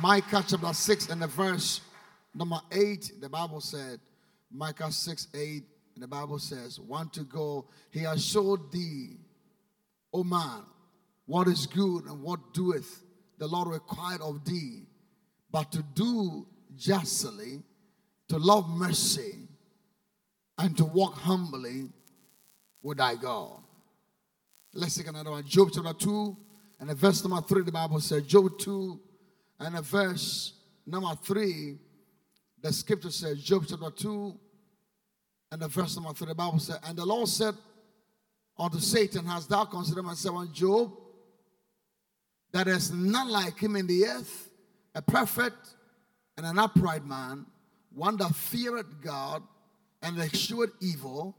Micah chapter 6 and the verse number 8, the Bible said, Micah 6 8, and the Bible says, Want to go, he has showed thee, O man, what is good and what doeth the Lord required of thee, but to do justly, to love mercy, and to walk humbly with thy God. Let's take another one. Job chapter 2 and the verse number 3, the Bible says, Job 2 and the verse number 3, the scripture says, Job chapter 2 and the verse number 3, the Bible says, And the Lord said unto Satan, Hast thou considered my servant Job? That is none like him in the earth, a perfect and an upright man, one that feared God and eschewed evil,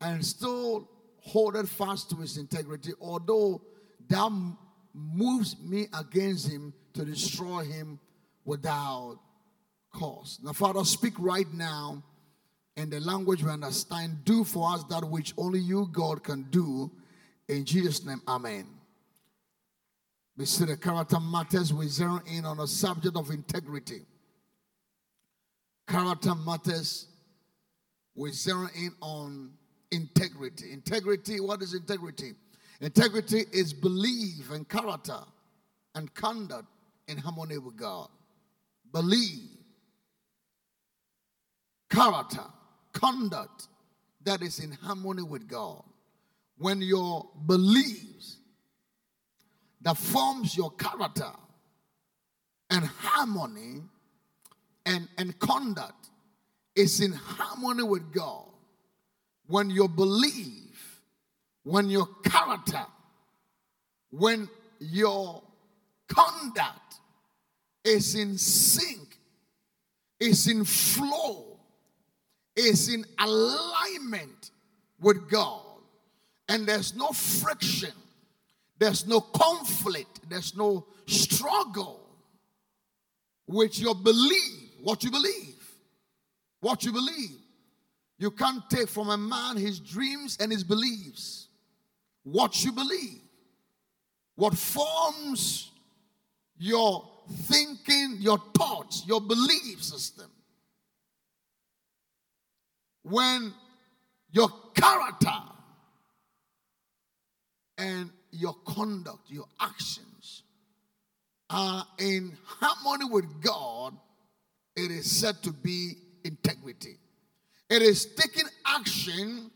and still holdeth fast to his integrity, although thou moves me against him to destroy him without cause. Now, Father, speak right now in the language we understand. Do for us that which only you, God, can do. In Jesus' name, Amen. We see the character matters. We zero in on the subject of integrity. Character matters. We zero in on integrity. Integrity, what is integrity? Integrity is belief and character and conduct in harmony with God. Believe, character, conduct that is in harmony with God. When your beliefs that forms your character and harmony and, and conduct is in harmony with God, when your belief, when your character, when your conduct is in sync, is in flow, is in alignment with God, and there's no friction, there's no conflict, there's no struggle with your belief, what you believe, what you believe. You can't take from a man his dreams and his beliefs, what you believe, what forms your thinking, your thoughts, your belief system. When your character and your conduct, your actions are in harmony with God, it is said to be integrity. It is taking action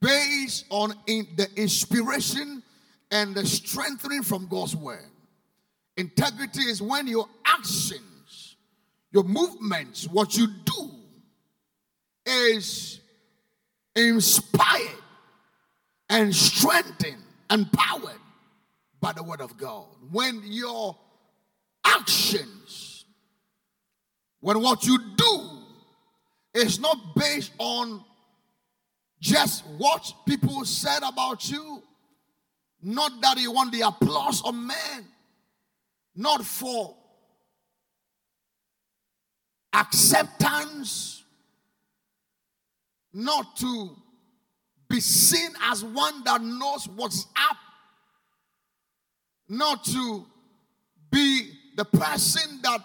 based on in the inspiration and the strengthening from God's word. Integrity is when your actions, your movements, what you do is inspired and strengthened and powered by the word of God. When your actions, when what you do is not based on just what people said about you, not that you want the applause of men, not for acceptance, not to be seen as one that knows what's up, not to be the person that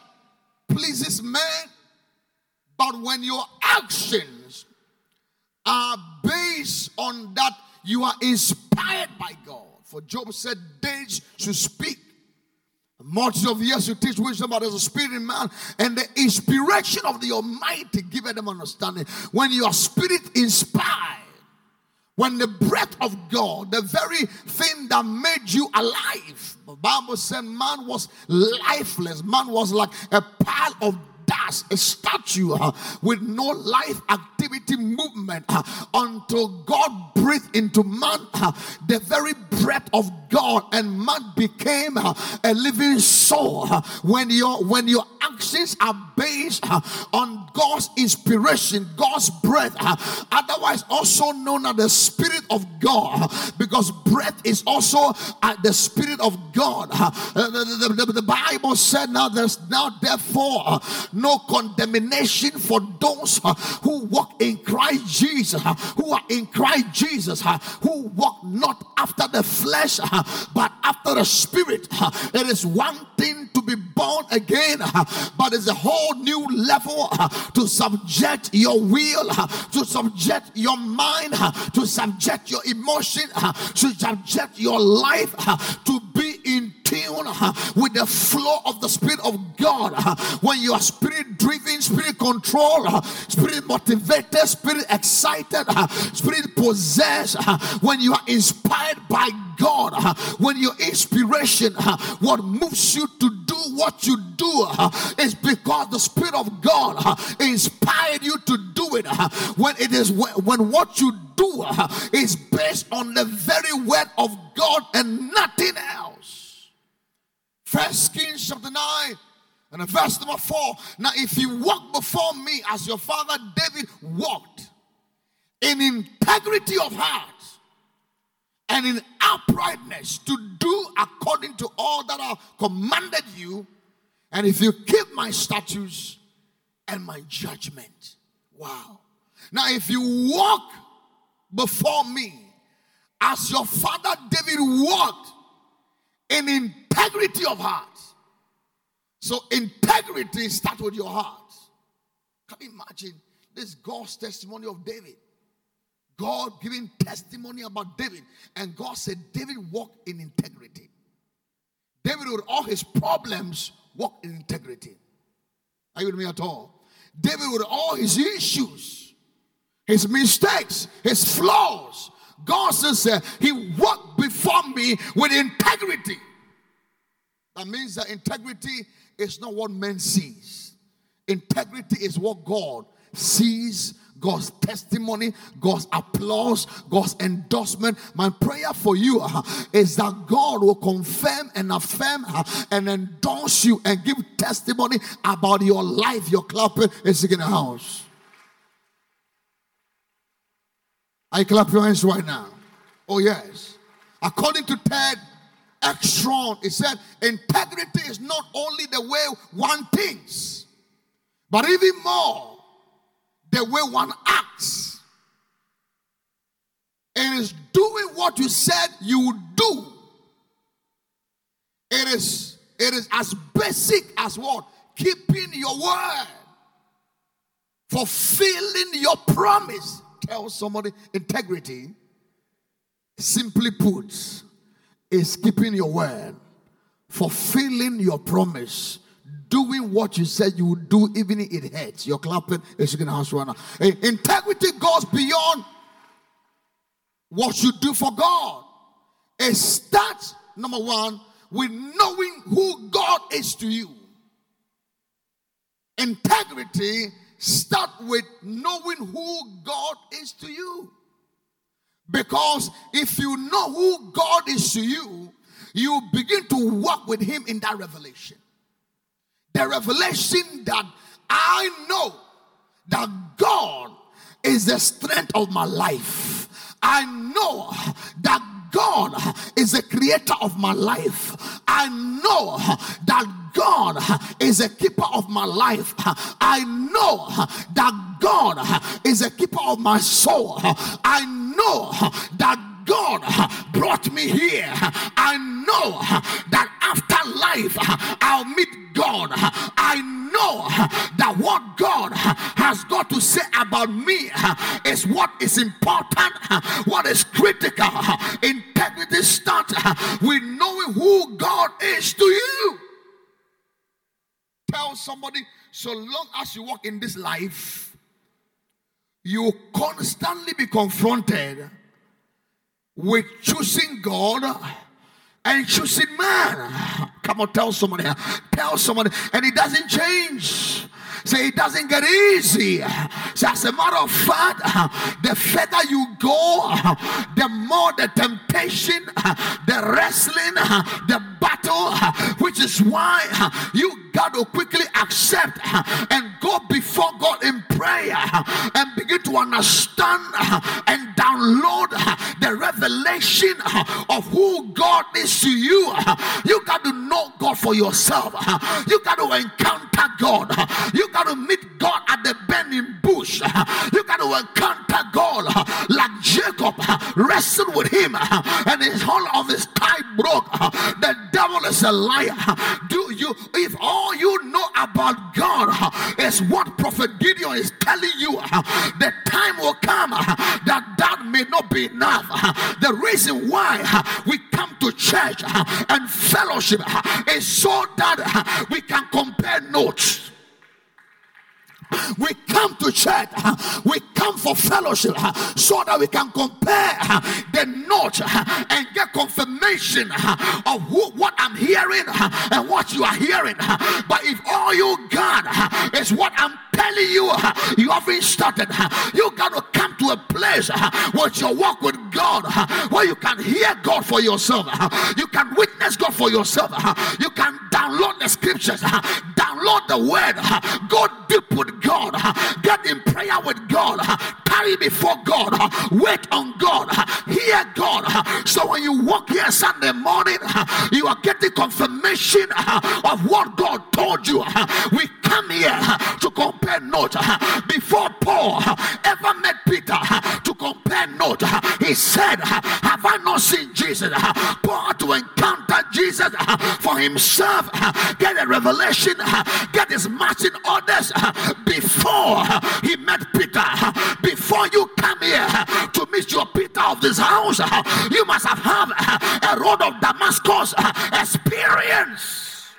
pleases men, but when your actions are based on that, you are inspired by God. For Job said, Days should speak. Multitude of years you teach wisdom, but as a spirit in man, and the inspiration of the Almighty give them understanding. When your spirit inspired, when the breath of God, the very thing that made you alive, the Bible said man was lifeless, man was like a pile of dust, a statue uh, with no life activity movement uh, until God breathed into man uh, the very breath of God and man became uh, a living soul. Uh, when your when your actions are based uh, on God's inspiration, God's breath, otherwise also known as the Spirit of God, because breath is also the Spirit of God. The, the, the, the, Bible said, Now there's now therefore no condemnation for those uh, who walk in Christ Jesus, uh, who are in Christ Jesus, uh, who walk not after the flesh, but after the Spirit. It is one thing to be born again, but it's a whole new level to subject your will, to subject your mind, to subject your emotion, to subject your life to be tune uh, with the flow of the Spirit of God. Uh, when you are spirit driven, spirit controlled, uh, spirit motivated, spirit excited, spirit possessed, when you are inspired by God, when your inspiration, what moves you to do what you do is because the Spirit of God inspired you to do it. When it is when what you do is based on the very word of God and nothing else. First Kings chapter 9 and verse number 4. Now, if you walk before me as your father David walked in integrity of heart and in uprightness to do according to all that I commanded you. And if you keep my statutes and my judgment. Wow. Now, if you walk before me as your father David walked in integrity of heart. So, integrity starts with your heart. Can you imagine this God's testimony of David? God giving testimony about David. And God said, David walked in integrity. David, with all his problems, walked in integrity. Are you with me at all? David, with all his issues, his mistakes, his flaws, God says uh, he walked before me with integrity. That means that integrity is not what man sees. Integrity is what God sees God's testimony, God's applause, God's endorsement. My prayer for you uh, is that God will confirm and affirm uh, and endorse you and give testimony about your life. Your clapping is in the house. I clap your hands right now. Oh, yes. According to Ted Engstrom, it said integrity is not only the way one thinks, but even more the way one acts. It is doing what you said you would do. It is, it is as basic as what? Keeping your word. Fulfilling your promise. Tell somebody integrity, simply put, is keeping your word, fulfilling your promise doing what you said you would do, even if it hurts. You're clapping. It's going to house right now. Integrity goes beyond what you do for God. It starts, number one, with knowing who God is to you. Integrity start with knowing who God is to you. Because if you know who God is to you, you begin to walk with Him in that revelation the revelation that I know that God is the strength of my life. I know that God is the creator of my life. I know that God is a keeper of my life. I know that God is a keeper of my soul. I know that God brought me here. I know that life I'll meet God. I know that what God has got to say about me is what is important, what is critical. Integrity starts with knowing who God is to you. Tell somebody, so long as you walk in this life, you constantly be confronted with choosing God and choosing man. Come on, tell somebody. Tell somebody. And it doesn't change. Say it doesn't get easy. So as a matter of fact, the further you go, the more the temptation, the wrestling, the battle, which is why you got to quickly accept and go before God in prayer and begin to understand and download the revelation of who God is to you. You got to know God for yourself. You got to encounter God. You got to meet God at the burning bush. You got to encounter God like Jacob wrestled with him and his whole of his tie broke. The devil is a liar. Do you, if all you know about God is what Prophet Gideon is telling you, the time will come that that may not be enough. The reason why we come to church and fellowship is so that we can compare notes. We come to church, we come for fellowship so that we can compare the notes and get confirmation of who, what I'm hearing and what you are hearing. But if all you got is what I'm telling you, you haven't started, you got to come to a place with your walk with God where you can hear God for yourself, you can witness God for yourself, you can download the scriptures, download the word, go deep with God, get in prayer with God, carry before God, wait on God, hear God. So when you walk here Sunday morning, you are getting confirmation of what God told you. We come here to compare notes. Before Paul ever met Peter to compare notes, he said, Have I not seen Jesus? Paul to encounter Jesus for himself, get a revelation, get his marching orders before he met Peter. Before you come here to meet your Peter of this house, you must have had a road of Damascus experience.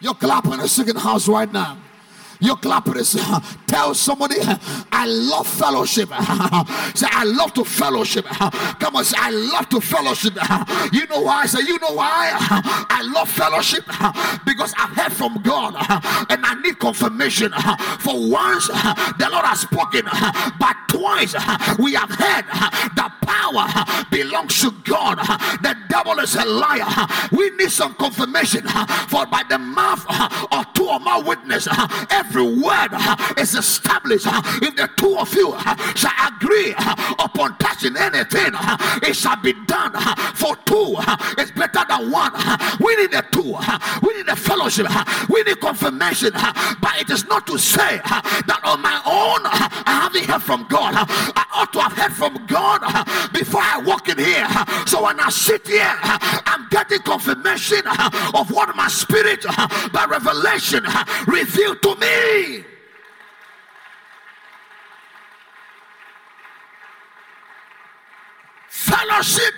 You're clapping a second house right now. You're clapping this. Tell somebody, I love fellowship. say, I love to fellowship. Come on, say, I love to fellowship. You know why? I say, you know why? I love fellowship because I've heard from God and I need confirmation. For once, the Lord has spoken, but twice we have heard the power belongs to God. The devil is a liar. We need some confirmation. For by the mouth of two or more witnesses, uh, every word uh, is established. Uh, if the two of you shall agree upon touching anything, it shall be done. For two is better than one. We need a two. We need a fellowship. We need confirmation. But it is not to say that on my own I haven't heard from God. I ought to have heard from God before I walk in here. So when I sit here, I'm getting confirmation of what my spirit by revelation revealed to me. Fellowship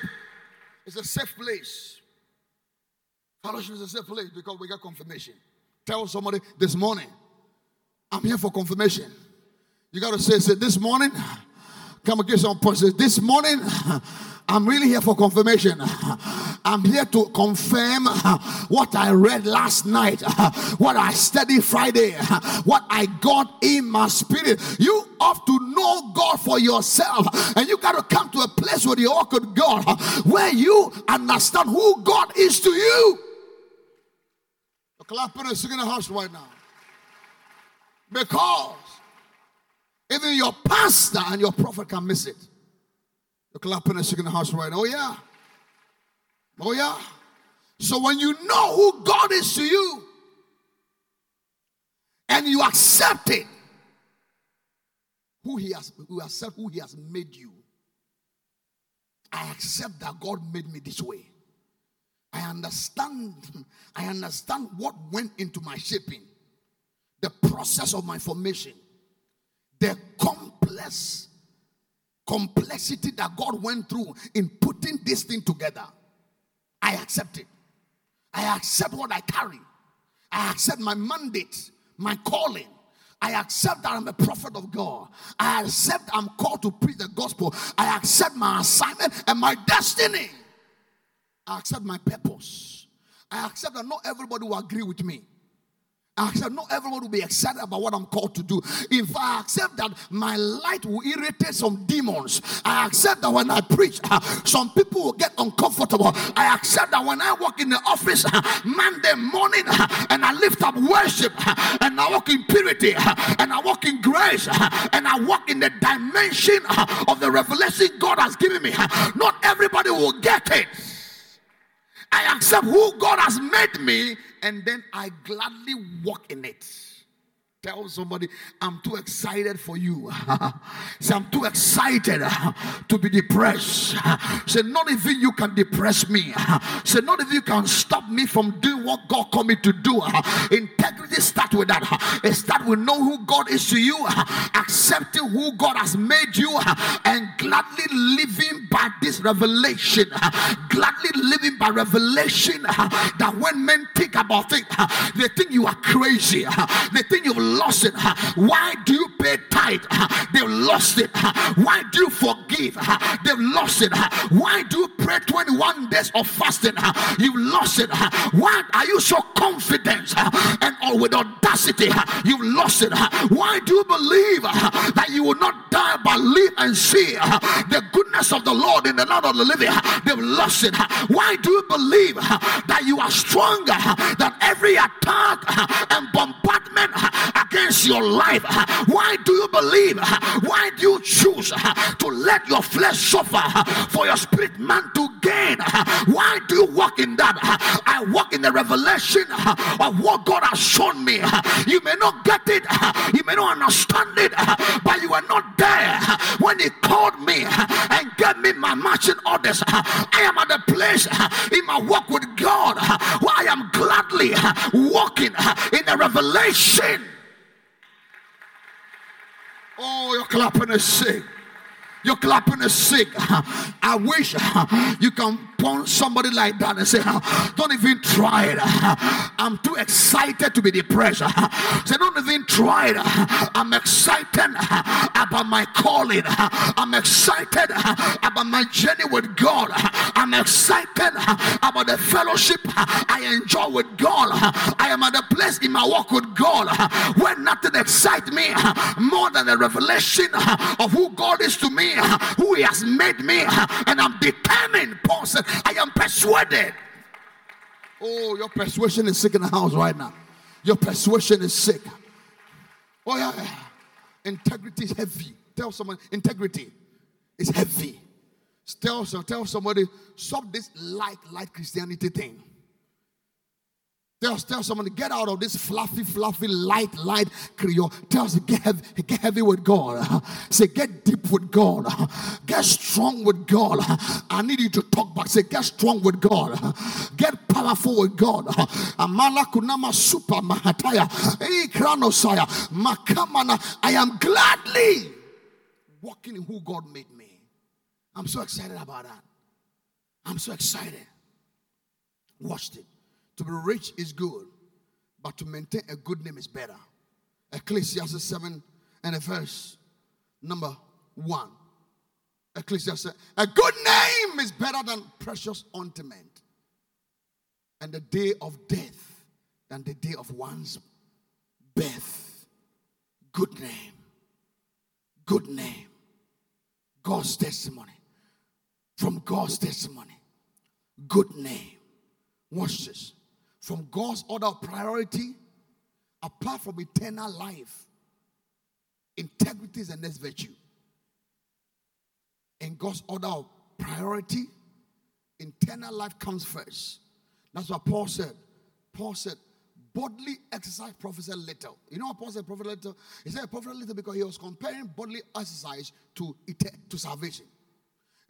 is a safe place. Fellowship is a safe place because we get confirmation. Tell somebody this morning, I'm here for confirmation. You got to say, say, this morning, come and give some points. This morning, I'm really here for confirmation. I'm here to confirm what I read last night, what I studied Friday, what I got in my spirit. You have to know God for yourself, and you got to come to a place where you walk with God, where you understand who God is to you. Clapping and singing the house right now. Because even your pastor and your prophet can miss it. You're clapping and shaking the house right. Oh, yeah. Oh, yeah. So when you know who God is to you and you accept it, who he has, you accept who he has made you. I accept that God made me this way. I understand, I understand what went into my shaping, the process of my formation, the complex complexity that God went through in putting this thing together, I accept it. I accept what I carry. I accept my mandate, my calling. I accept that I'm a prophet of God. I accept I'm called to preach the gospel. I accept my assignment and my destiny. I accept my purpose. I accept that not everybody will agree with me. I accept not everyone will be excited about what I'm called to do. If I accept that my light will irritate some demons, I accept that when I preach, uh, some people will get uncomfortable. I accept that when I walk in the office uh, Monday morning uh, and I lift up worship and I walk in purity and I walk in grace and I walk in the dimension of the revelation God has given me. Not everybody will get it. I accept who God has made me, and then I gladly walk in it. Tell somebody, I'm too excited for you. Say, I'm too excited to be depressed. Say, not even you can depress me. Say, not if you can stop me from doing what God called me to do. Integrity start with that. It start with know who God is to you, accepting who God has made you, and gladly living by this revelation. Gladly living by revelation that when men think about it, they think you are crazy. They think you've lost it. Why do you pay tithe? They've lost it. Why do you forgive? They've lost it. Why do you pray 21 days of fasting? You've lost it. Why are you so confident and all with audacity? You've lost it. Why do you believe that you will not die but live and see the goodness of the Lord in the land of the living? They've lost it. Why do you believe that you are stronger than every attack and bombardment against your life? Why do you believe? Why do you choose to let your flesh suffer for your spirit man to gain? Why do you walk in that? I walk in the revelation of what God has shown me. You may not get it, you may not understand it, but you are not there when He called me and gave me my marching orders. I am at a place in my walk with God where I am gladly walking in the revelation. Oh, you're clapping is sick. You're clapping is sick. I wish you can point somebody like that and say, Don't even try it. I'm too excited to be depressed. Say, Don't even try it. I'm excited about my calling. I'm excited about my journey with God. I'm excited about the fellowship I enjoy with God. I am at a place in my walk with God where nothing excites me more than the revelation of who God is to me, who He has made me, and I'm determined. Paul said, I am persuaded. Oh, your persuasion is sick in the house right now. Your persuasion is sick. Oh, yeah. Integrity is heavy. Tell someone, integrity is heavy. Tell, tell somebody, stop this light, light Christianity thing. Tell, tell someone to get out of this fluffy, fluffy, light, light Creole. Tell us get heavy, get heavy with God. Say, get deep with God. Get strong with God. I need you to talk back. Say, get strong with God. Get powerful with God. Amala kunama super mahataya. Kranosaya. Makamana. I am gladly walking in who God made me. I'm so excited about that. I'm so excited. Watched it. To be rich is good, but to maintain a good name is better. Ecclesiastes 7 and a verse number 1. Ecclesiastes, a good name is better than precious ointment, and the day of death than the day of one's birth. Good name. Good name. God's testimony. From God's testimony. Good name. Watch this from God's order of priority, apart from eternal life, integrity is the next virtue. In God's order of priority, eternal life comes first. That's what Paul said. Paul said, bodily exercise profits little. You know what Paul said profit little? He said profit little because he was comparing bodily exercise to, to salvation.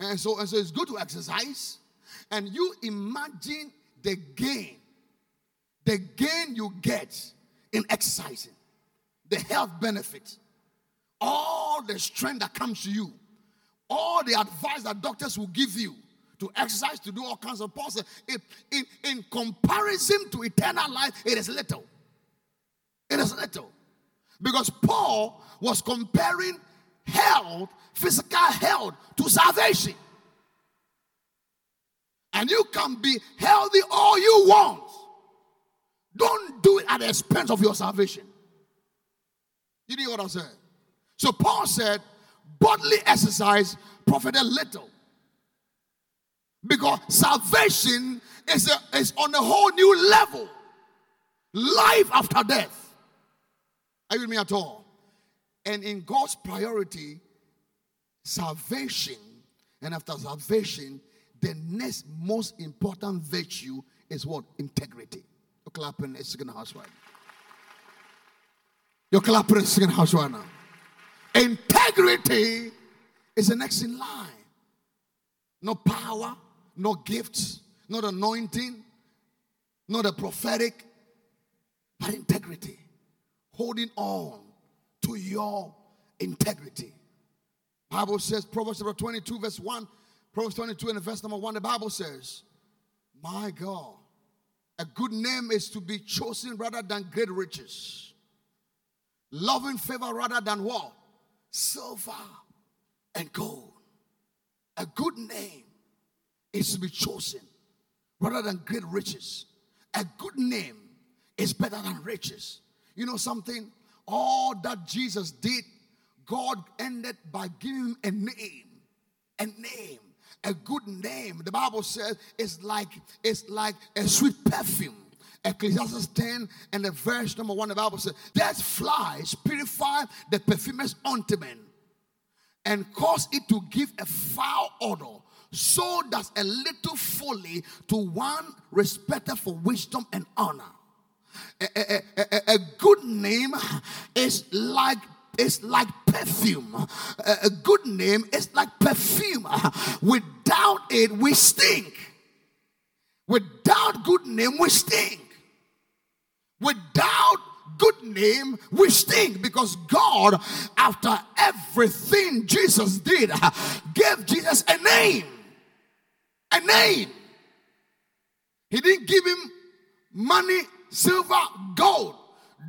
And so, and so it's good to exercise. And you imagine the gain the gain you get in exercising, the health benefits, all the strength that comes to you, all the advice that doctors will give you to exercise, to do all kinds of process, in, in, in comparison to eternal life, it is little. It is little. Because Paul was comparing health, physical health, to salvation. And you can be healthy all you want don't do it at the expense of your salvation. You know what I said? So Paul said, bodily exercise profited little. Because salvation is, a, is on a whole new level. Life after death. Are you with me at all? And in God's priority, salvation, and after salvation, the next most important virtue is what? Integrity. You're clapping a second house right You're clapping a second house now. Integrity is the next in line. No power, no gifts, not anointing, not a prophetic, but integrity. Holding on to your integrity. Bible says, Proverbs chapter 22, verse 1, Proverbs 22 and verse number 1, the Bible says, My God, a good name is to be chosen rather than great riches. Loving favor rather than what? Silver and gold. A good name is to be chosen rather than great riches. A good name is better than riches. You know something? All that Jesus did, God ended by giving him a name. A name. A good name. The Bible says it's like it's like a sweet perfume. Ecclesiastes 10 and the verse number one, the Bible says, There's flies purify the perfumer's ointment and cause it to give a foul odor so does a little folly to one respected for wisdom and honor. A, a, a, a good name is like is like perfume. A good name is like perfume. Without it, we stink. Without good name, we stink. Without good name, we stink because God, after everything Jesus did, gave Jesus a name a name. He didn't give him money, silver, gold.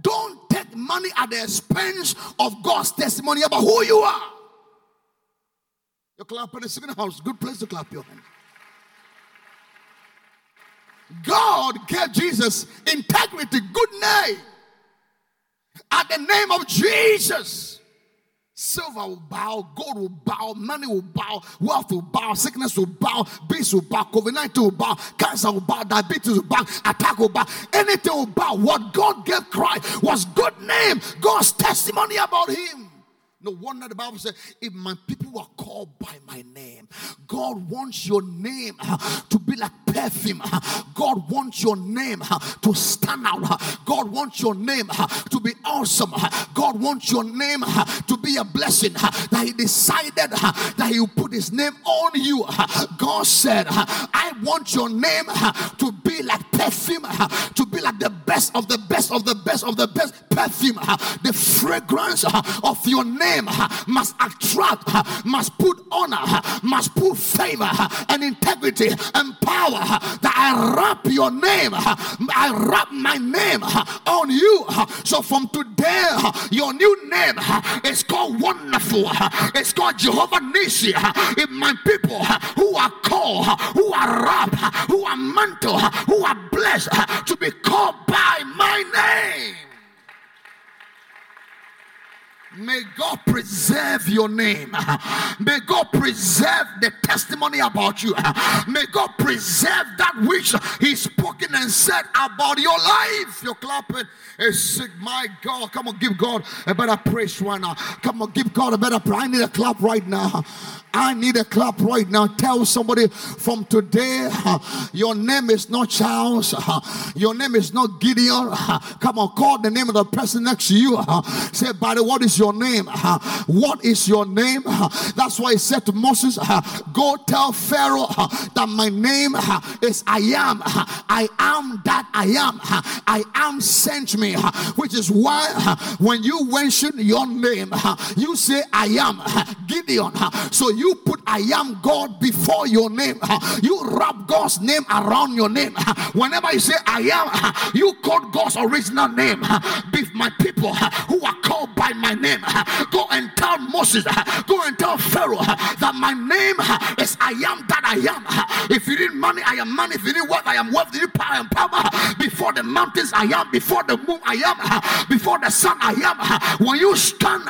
Don't take money at the expense of God's testimony about who you are. You clap in the second house. Good place to clap your hands. God gave Jesus integrity, good name. At the name of Jesus. Silver will bow, gold will bow, money will bow, wealth will bow, sickness will bow, beast will bow, COVID 19 will bow, cancer will bow, diabetes will bow, attack will bow, anything will bow. What God gave Christ was good name, God's testimony about Him. No wonder the Bible says, if my people are called by my name, God wants your name uh, to be like perfume. Uh, God wants your name uh, to stand out. God wants your name to be awesome. God wants your name to be a blessing. That He decided that He will put His name on you. God said, I want your name to be like perfume, to be like the best of the best of the best of the best perfume. The fragrance of your name name uh, must attract, uh, must put honor, uh, must put favor and integrity and power. That I wrap your name, I wrap my name on you. So from today, your new name is called Wonderful. It's called Jehovah Nissi. If my people who are called, who are wrapped, who are mantled, who are blessed to be called by my name. May God preserve your name. May God preserve the testimony about you. May God preserve that which He's spoken and said about your life. You're clapping is sick. My God, come on, give God a better praise right now. Come on, give God a better praise. I need a clap right now. I need a clap right now. Tell somebody from today, your name is not Charles, your name is not Gideon. Come on, call the name of the person next to you. Say, by buddy, what is your name? What is your name? That's why he said to Moses, Go tell Pharaoh that my name is I am. I am that I am. I am sent me, which is why when you mention your name, you say I am Gideon. So you put I am God before your name. You wrap God's name around your name. Whenever you say I am, you quote God's original name. Be my people who are by my name. Go and tell Moses Moses, go and tell Pharaoh uh, that my name uh, is I am that I am. If you need money, I am money. If you need wealth, I am wealth. If you need power, I am power. Before the mountains, I am. Before the moon, I am. Before the sun, I am. When you stand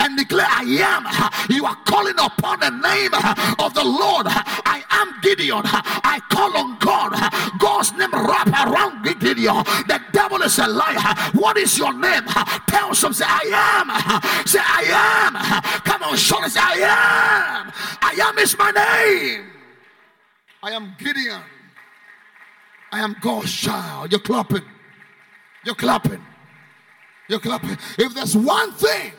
and declare I am, you are calling upon the name of the Lord. I am Gideon. I call on God. God's name wrap around Gideon. The devil is a liar. What is your name? Tell some say I am. Say I am. Come on, shout say I am. I am is my name. I am Gideon. I am God's child. You're clapping. You're clapping. You're clapping. If there's one thing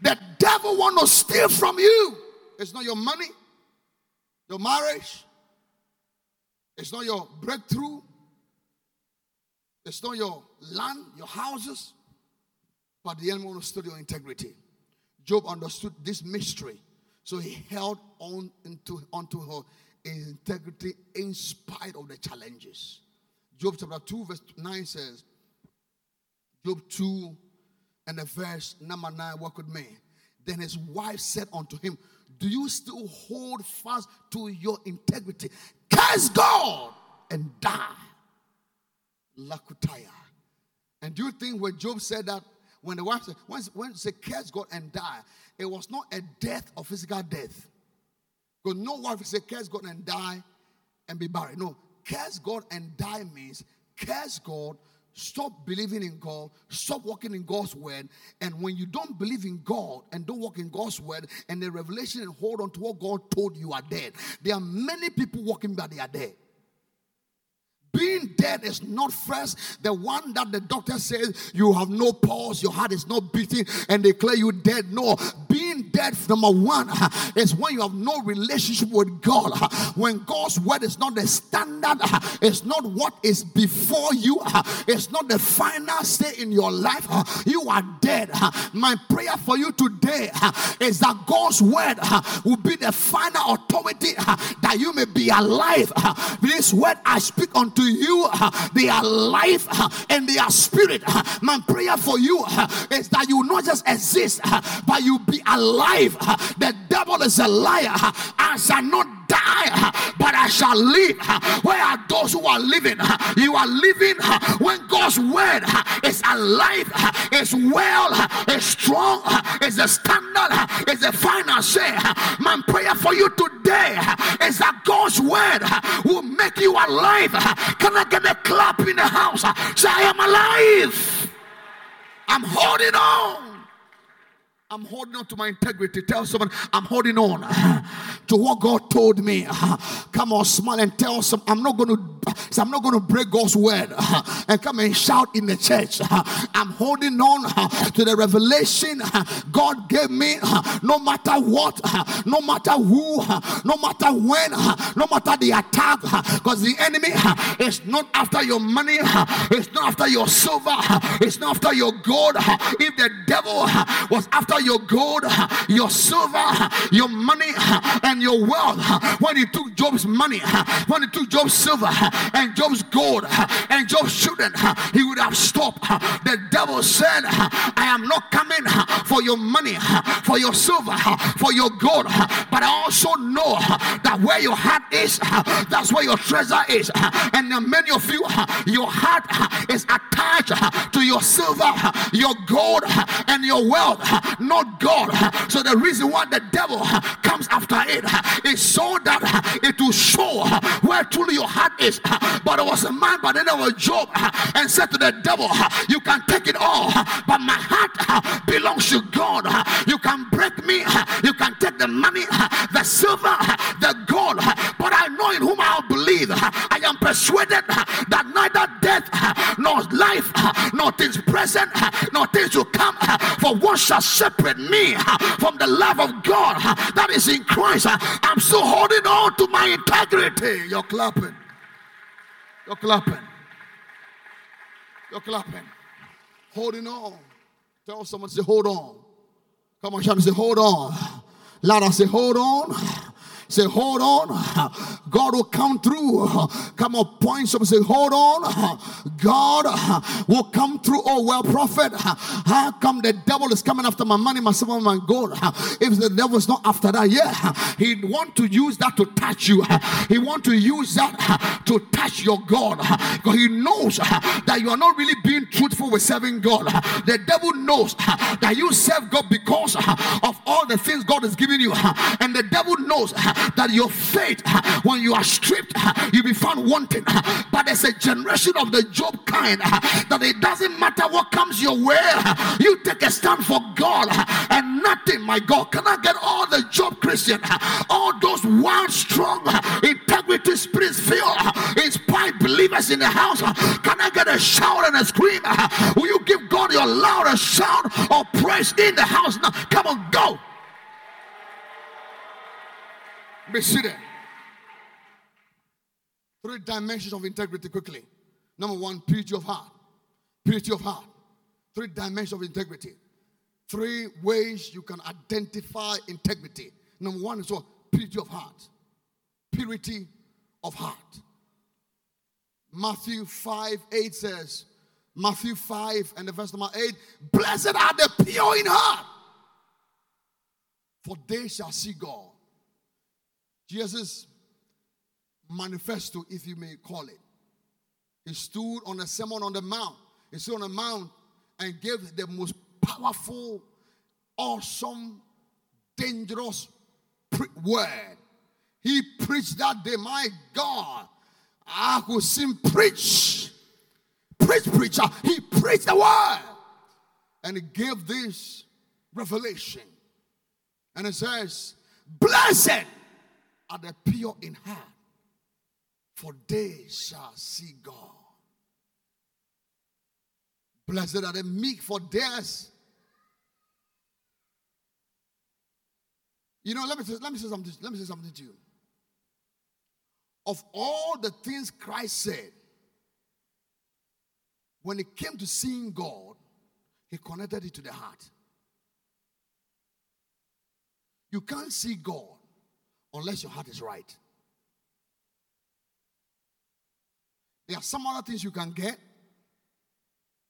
the devil want to steal from you, it's not your money, your marriage, it's not your breakthrough, it's not your land, your houses, but the enemy want to steal your integrity. Job understood this mystery, so he held on into onto her integrity in spite of the challenges. Job chapter 2, verse 9 says, Job 2 and the verse number 9, work with me. Then his wife said unto him, Do you still hold fast to your integrity? Curse God and die. Lakutaya. And do you think when Job said that, when the wife said, when, when say curse God and die, it was not a death of physical death. Because no wife say curse God and die and be buried. No, curse God and die means curse God, stop believing in God, stop walking in God's word. And when you don't believe in God and don't walk in God's word and the revelation and hold on to what God told you are dead. There are many people walking, but they are dead. Is not first the one that the doctor says you have no pulse, your heart is not beating, and declare you dead. No, being dead, number one, is when you have no relationship with God. When God's word is not the standard, it's not what is before you, it's not the final say in your life. You are dead. My prayer for you today is that God's word will be the final authority that you may be alive. This word I speak unto you, they are life and they are spirit. My prayer for you is that you not just exist, but you be alive. The devil is a liar. I shall not die, but I shall live. Where are those who are living? You are living when God's word is alive, is well, is strong, is a standard, is a final say. My prayer for you today is that God's word will make you alive. Can I get a clap in the house? Say, I am alive. I'm holding on. I'm holding on to my integrity. Tell someone I'm holding on to what God told me. Come on, smile and tell some. I'm not going to. I'm not going to break God's word and come and shout in the church. I'm holding on to the revelation God gave me. No matter what, no matter who, no matter when, no matter the attack, because the enemy is not after your money. It's not after your silver. It's not after your gold. If the devil was after your gold, your silver, your money, and your wealth. When he took Job's money, when he took Job's silver and Job's gold and Job's children, he would have stopped. The devil said, I am not coming for your money, for your silver, for your gold, but I also know that where your heart is, that's where your treasure is. And many of you, your heart is attached to your silver, your gold, and your wealth not God. So the reason why the devil comes after it is so that it will show where truly your heart is. But there was a man by the name of Job and said to the devil, You can take it all, but my heart belongs to God. You can break me, you can take the money, the silver, the gold, I know in whom I believe. I am persuaded that neither death nor life, nor things present, nor things to come, for what shall separate me from the love of God that is in Christ. I'm still holding on to my integrity. You're clapping. You're clapping. You're clapping. Holding on. Tell someone, to say, hold on. Come on, shout and say, hold on. Louder, say, hold on. Say, hold on. God will come through. Come on, point some. Say, hold on. God will come through. Oh, well, prophet, how come the devil is coming after my money, my silver, my gold? If the devil is not after that, yeah, he want to use that to touch you. He want to use that to touch your God. Because he knows that you are not really being truthful with serving God. The devil knows that you serve God because of all the things God has given you. And the devil knows that your faith, when you are stripped, you'll be found wanting. But there's a generation of the Job kind that it doesn't matter what comes your way, you take a stand for God and nothing, my God. Can I get all the Job Christian, all those wild, strong, integrity spirits filled, inspired believers in the house? Can I get a shout and a scream? Will you give God your loudest shout of praise in the house now? Come on, go. Be seated. Three dimensions of integrity quickly. Number one, purity of heart. Purity of heart. Three dimensions of integrity. Three ways you can identify integrity. Number one is what? Purity of heart. Purity of heart. Matthew 5 8 says, Matthew 5 and the verse number 8, blessed are the pure in heart, for they shall see God. Jesus' manifesto, if you may call it. He stood on a sermon on the mount. He stood on a mount and gave the most powerful, awesome, dangerous word. He preached that day. My God, I could see preach. Preach, preacher. He preached the word. And he gave this revelation. And it says, Blessed are the pure in heart, for they shall see God. Blessed are the meek, for theirs. You know, let me say, let me say something. Let me say something to you. Of all the things Christ said, when it came to seeing God, he connected it to the heart. You can't see God unless your heart is right. There are some other things you can get,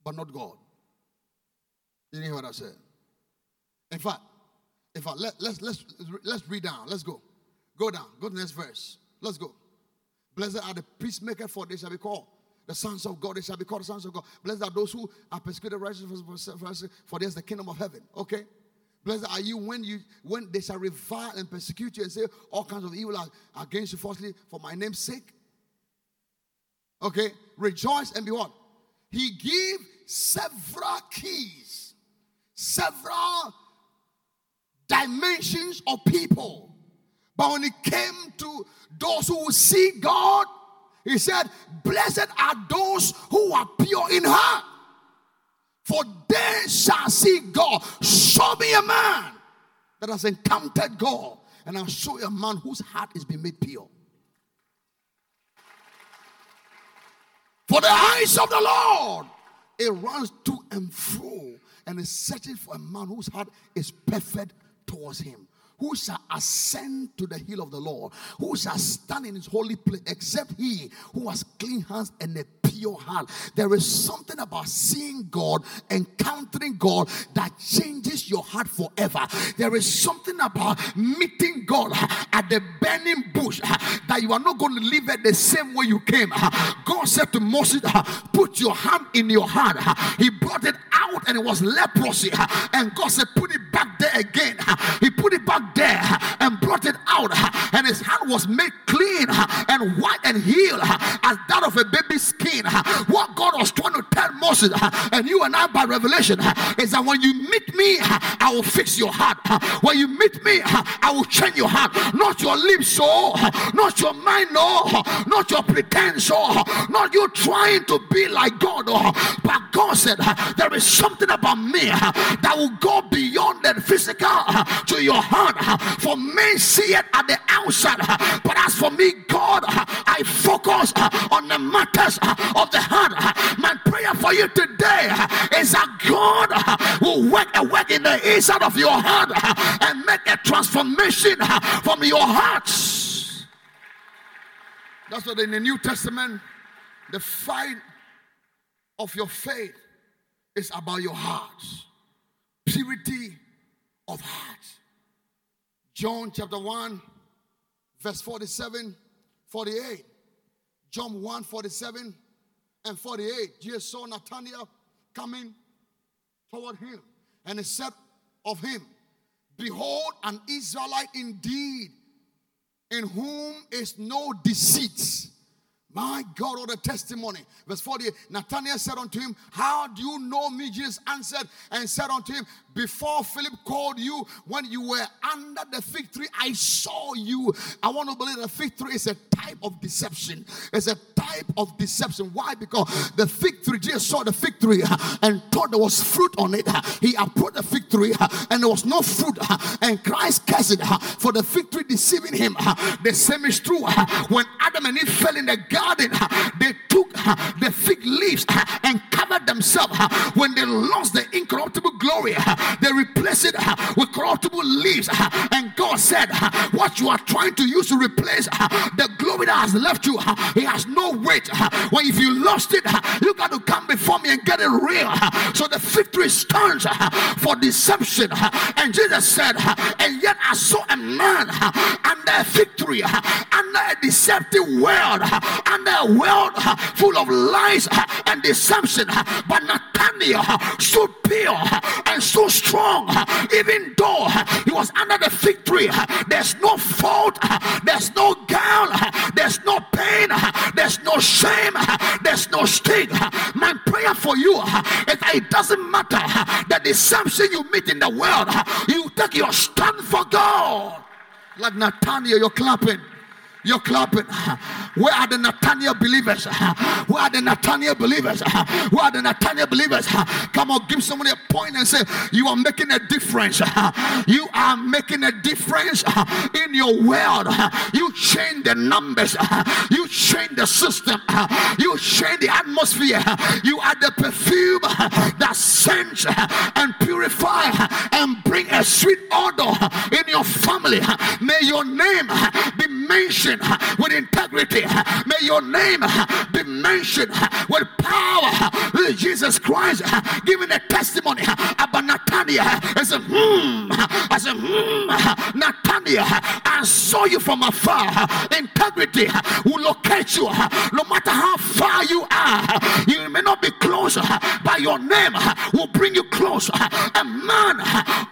but not God. You hear what I said? In fact, in fact, let, let's let's let's read down. Let's go. Go down. Go to the next verse. Let's go. Blessed are the peacemakers, for they shall be called the sons of God. They shall be called the sons of God. Blessed are those who are persecuted righteous, for there's the kingdom of heaven. Okay. Blessed are you when you when they shall revile and persecute you and say all kinds of evil against you falsely for my name's sake. Okay, rejoice and be what? He gave several keys, several dimensions of people. But when it came to those who see God, he said, Blessed are those who are pure in heart for they shall see God. Show me a man that has encountered God, and I'll show you a man whose heart is being made pure. For the eyes of the Lord, it runs to and fro and is searching for a man whose heart is perfect towards him. Who shall ascend to the hill of the Lord? Who shall stand in his holy place except he who has clean hands and a pure heart? There is something about seeing God, encountering God that changes your heart forever. There is something about meeting God at the burning bush that you are not going to live it the same way you came. God said to Moses, Put your hand in your heart. He brought it out and it was leprosy. And God said, Put it back there again. He put it back there and it out, and his hand was made clean and white and healed as that of a baby's skin. What God was trying to tell Moses and you and I by revelation is that when you meet me, I will fix your heart. When you meet me, I will change your heart, not your lips, so not your mind, no, not your pretense, oh. not you trying to be like God, but God said there is something about me that will go beyond the physical to your heart. For men see it at the outside, but as for me, God, I focus on the matters of the heart. My prayer for you today is that God will work a work in the inside of your heart and make a transformation from your hearts. That's what in the New Testament, the fight of your faith is about your heart. Purity of heart. John chapter 1, verse 47, 48. John 1, 47 and 48. Jesus saw Nathanael coming toward him. And he said of him, Behold, an Israelite indeed, in whom is no deceit. My God, what a testimony. Verse 48 Nathanael said unto him, How do you know me? Jesus answered and said unto him, Before Philip called you, when you were under the fig tree, I saw you. I want to believe the fig tree is a type of deception. It's a type of deception. Why? Because the fig tree, Jesus saw the fig tree uh, and thought there was fruit on it. Uh, he approached the fig tree uh, and there was no fruit. And Christ cursed it for the fig tree deceiving him. The same is true when Adam and Eve fell in the garden, they took the fig leaves and covered themselves. When they lost the incorruptible glory, they replaced it uh, with corruptible leaves. Uh, and God said, uh, What you are trying to use to replace the glory that has left you, it has no weight. When if you lost it, you got to come before me and get it real. So the tree stands for deception. And Jesus said, And yet I saw a man under tree, under a deceptive world, under a world full of lies and deception. But Nathaniel stood pure and strong, even though he was under the fig tree. There's no fault, there's no guilt, there's no pain, there's no shame, there's no sting. My prayer for you is that it doesn't matter the deception you meet in the world, you take your stand for God. Like Nathaniel, you're clapping. You're clapping. Where are the Nathaniel believers? Where are the Nathaniel believers? Where are the Nathaniel believers? Come on, give somebody a point and say, You are making a difference. You are making a difference in your world. You change the numbers. You change the system. You change the atmosphere. You are the perfume that scents and purify and bring a sweet odor in your family. May your name be mentioned with integrity. May your name be mentioned with power. Jesus Christ giving a testimony about Nathaniel. I said, hmm. I said, hmm. Nathaniel, I saw you from afar. Integrity will locate you no matter how far you are. You may not be closer, but your name will bring you closer. A man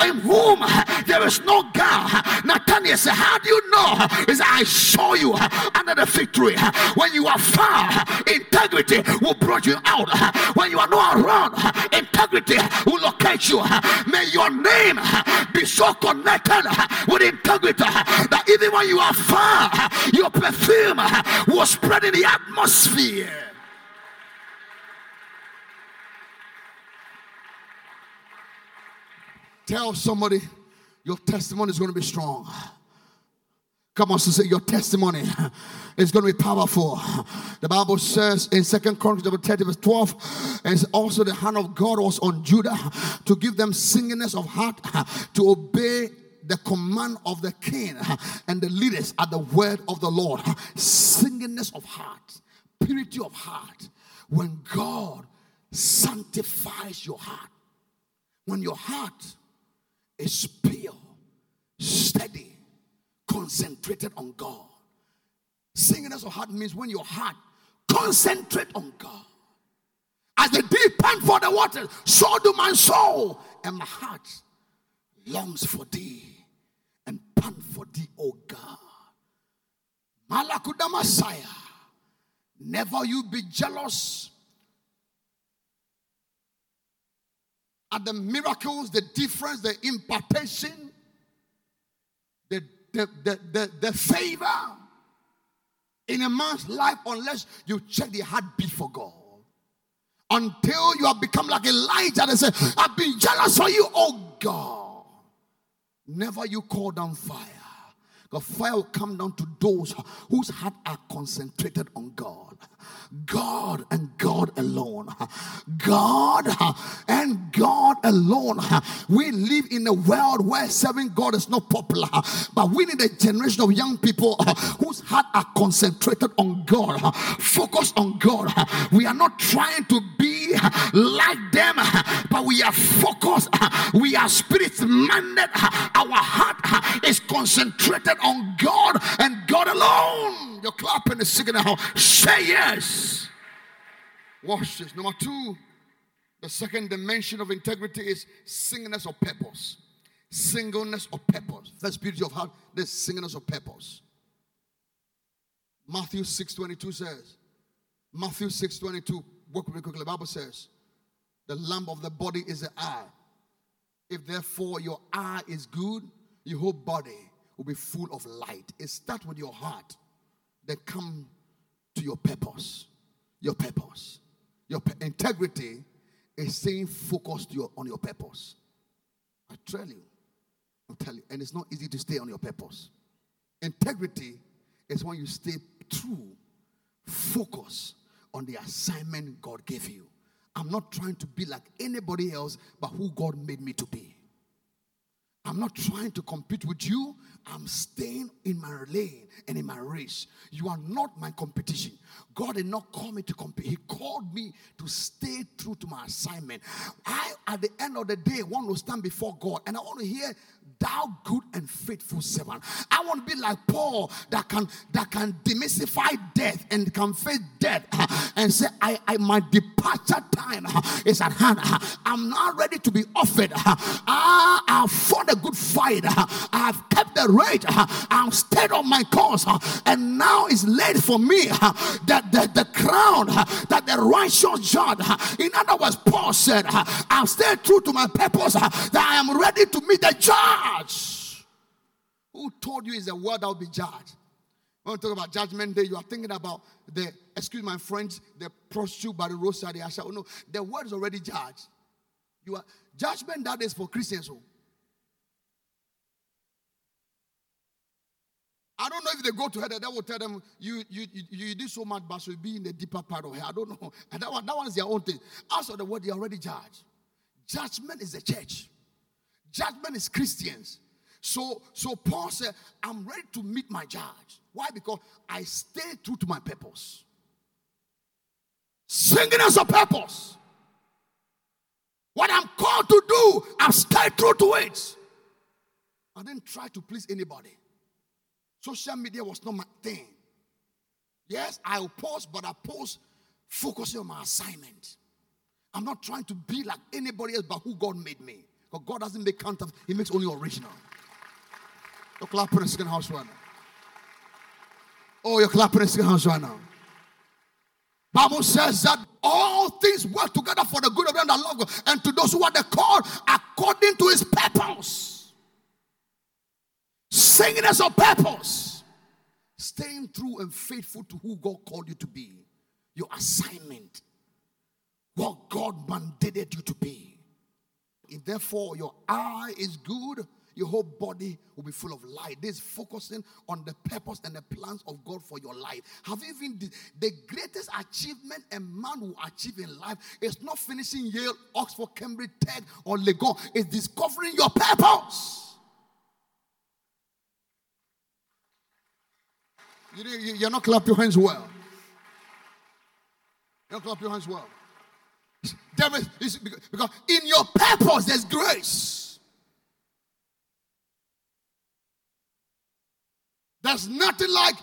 in whom there is no God. Nathaniel said, How do you know? Is I saw you under the fig tree. When you are far, integrity will brought you out. When you are not around, integrity will locate you. May your name be so connected with integrity that even when you are far, your perfume will spread in the atmosphere. Tell somebody your testimony is going to be strong. Come on, sister, your testimony is going to be powerful. The Bible says in Second Chronicles 30, verse 12, and also the hand of God was on Judah to give them singleness of heart to obey the command of the king and the leaders at the word of the Lord. Singleness of heart, purity of heart. When God sanctifies your heart, when your heart is pure, steady, concentrated on God. Singleness of heart means when your heart concentrate on God. As the deep pant for the water, so do my soul, and my heart longs for thee and pant for thee, O God. Malakuda Messiah. Never you be jealous at the miracles, the difference, the impartation, the the, the, the, the favor in a man's life unless you check the heartbeat for God. Until you have become like Elijah and say, I've been jealous for you, oh God. Never you call down fire. The fire will come down to those whose heart are concentrated on God. God and God alone. God and God alone. We live in a world where serving God is not popular, but we need a generation of young people whose heart are concentrated on God, focused on God. We are not trying to be like them, but we are focused. We are spirit minded. Our heart is concentrated on God and God alone. You're clapping the signal. Say yes. Watch this. Number two, the second dimension of integrity is singleness of purpose. Singleness of purpose. First beauty of heart, the singleness of purpose. Matthew 6:22 says, Matthew 6:22, work with me quickly. The Bible says, the lamp of the body is the eye. If therefore your eye is good, your whole body will be full of light. It starts with your heart, then come to your purpose. Your purpose. Your integrity is staying focused your, on your purpose. I tell you, I tell you, and it's not easy to stay on your purpose. Integrity is when you stay true, focus on the assignment God gave you. I'm not trying to be like anybody else, but who God made me to be. I'm not trying to compete with you. I'm staying in my lane and in my race. You are not my competition. God did not call me to compete. He called me to stay true to my assignment. I, at the end of the day, want to stand before God and I want to hear thou good and faithful servant. I want to be like Paul that can that can demystify death and can face death uh, and say, I, I my departure time uh, is at hand. Uh, I'm not ready to be offered. Uh, I have fought a good fight. Uh, I have kept the rate. Uh, I'm stayed on my course. And now it's laid for me that the, the crown that the righteous judge. In other words, Paul said, I've stayed true to my purpose that I am ready to meet the judge judged. Who told you is the word that will be judged? When we talk about judgment day, you are thinking about the, excuse my French, the prostitute by the roadside. The Asha. Oh, no, the word is already judged. You are judgment that is for Christians. Oh. I don't know if they go to hell, they will tell them, you, you, you, you did so much, but you'll be in the deeper part of hell. I don't know. And that one, that one is their own thing. As for the word, they already judged. Judgment is the church. Judgment is Christians. So, so Paul said, I'm ready to meet my judge. Why? Because I stay true to my purpose. Singing as a purpose. What I'm called to do, i stay true to it. I didn't try to please anybody. Social media was not my thing. Yes, I will post, but I post focusing on my assignment. I'm not trying to be like anybody else but who God made me. But God doesn't make counterfeit, He makes only original. You're clapping in second house right now. Oh, you're clapping in second house right now. Bible says that all things work together for the good of them that love God and to those who are the called according to his purpose. Singleness of purpose. Staying true and faithful to who God called you to be. Your assignment. What God mandated you to be. If therefore your eye is good, your whole body will be full of light. This focusing on the purpose and the plans of God for your life. Have you even the, the greatest achievement a man will achieve in life is not finishing Yale, Oxford, Cambridge, Tech, or Legon. It's discovering your purpose. You, you're not clap your hands well. You don't clap your hands well. There is, because in your purpose, there's grace. There's nothing like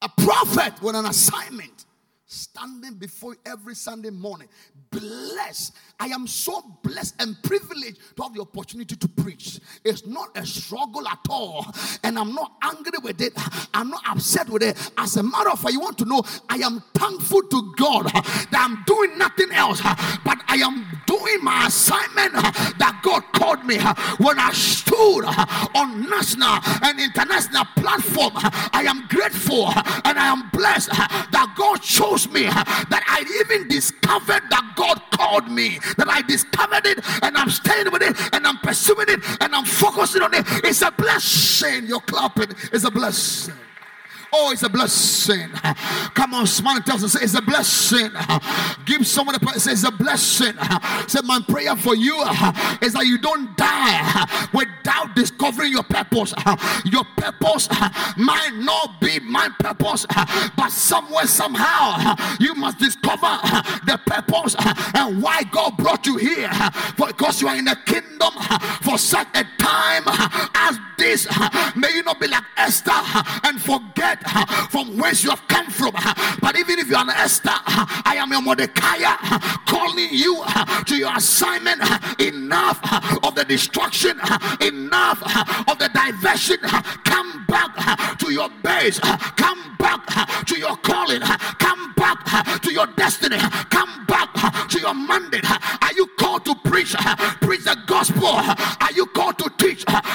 a prophet with an assignment standing before every Sunday morning. Blessed. I am so blessed and privileged to have the opportunity to preach. It's not a struggle at all. And I'm not angry with it. I'm not upset with it. As a matter of fact, you want to know, I am thankful to God that I'm doing nothing else, but I am doing my assignment that God called me. When I stood on national and international platform, I am grateful and I am blessed that God chose me that I even discovered that God called me, that I discovered it and I'm staying with it and I'm pursuing it and I'm focusing on it. It's a blessing. You're clapping. It's a blessing. Oh, it's a blessing. Come on, smile and tell us it's a blessing. Give someone a say it's a blessing. Say, my prayer for you is that you don't die without discovering your purpose. Your purpose might not be my purpose, but somewhere, somehow, you must discover the purpose and why God brought you here. Because you are in the kingdom for such a time this. Uh, may you not be like Esther uh, and forget uh, from whence you have come from. But even if you are an Esther, I am your Mordecai calling you to your assignment. Enough of the destruction, enough of the diversion. Come back to your base. Come back to your calling. Come back to your destiny. Come back to your mandate. Are you called to preach? Preach the gospel.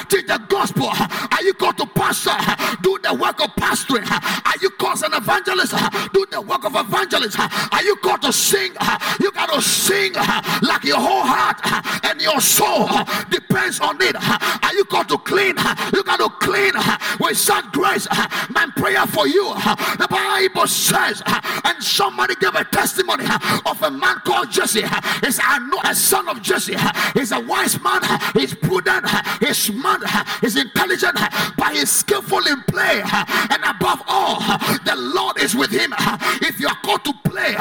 Teach? The gospel. Are you called to pastor? Do the work of pastoring. Are you called an evangelist? Do the work of evangelist. Are you called to sing? You got to sing like your whole heart and your soul depends on it. Are you called to clean? You got to clean with such grace. My prayer for you, the Bible says, and somebody gave a testimony of a man called Jesse. Is I know a son of Jesse. He's a wise man. He's prudent. He's smart. He's intelligent. But he's skillful in play. And above all, the Lord is with him. If you are called to play,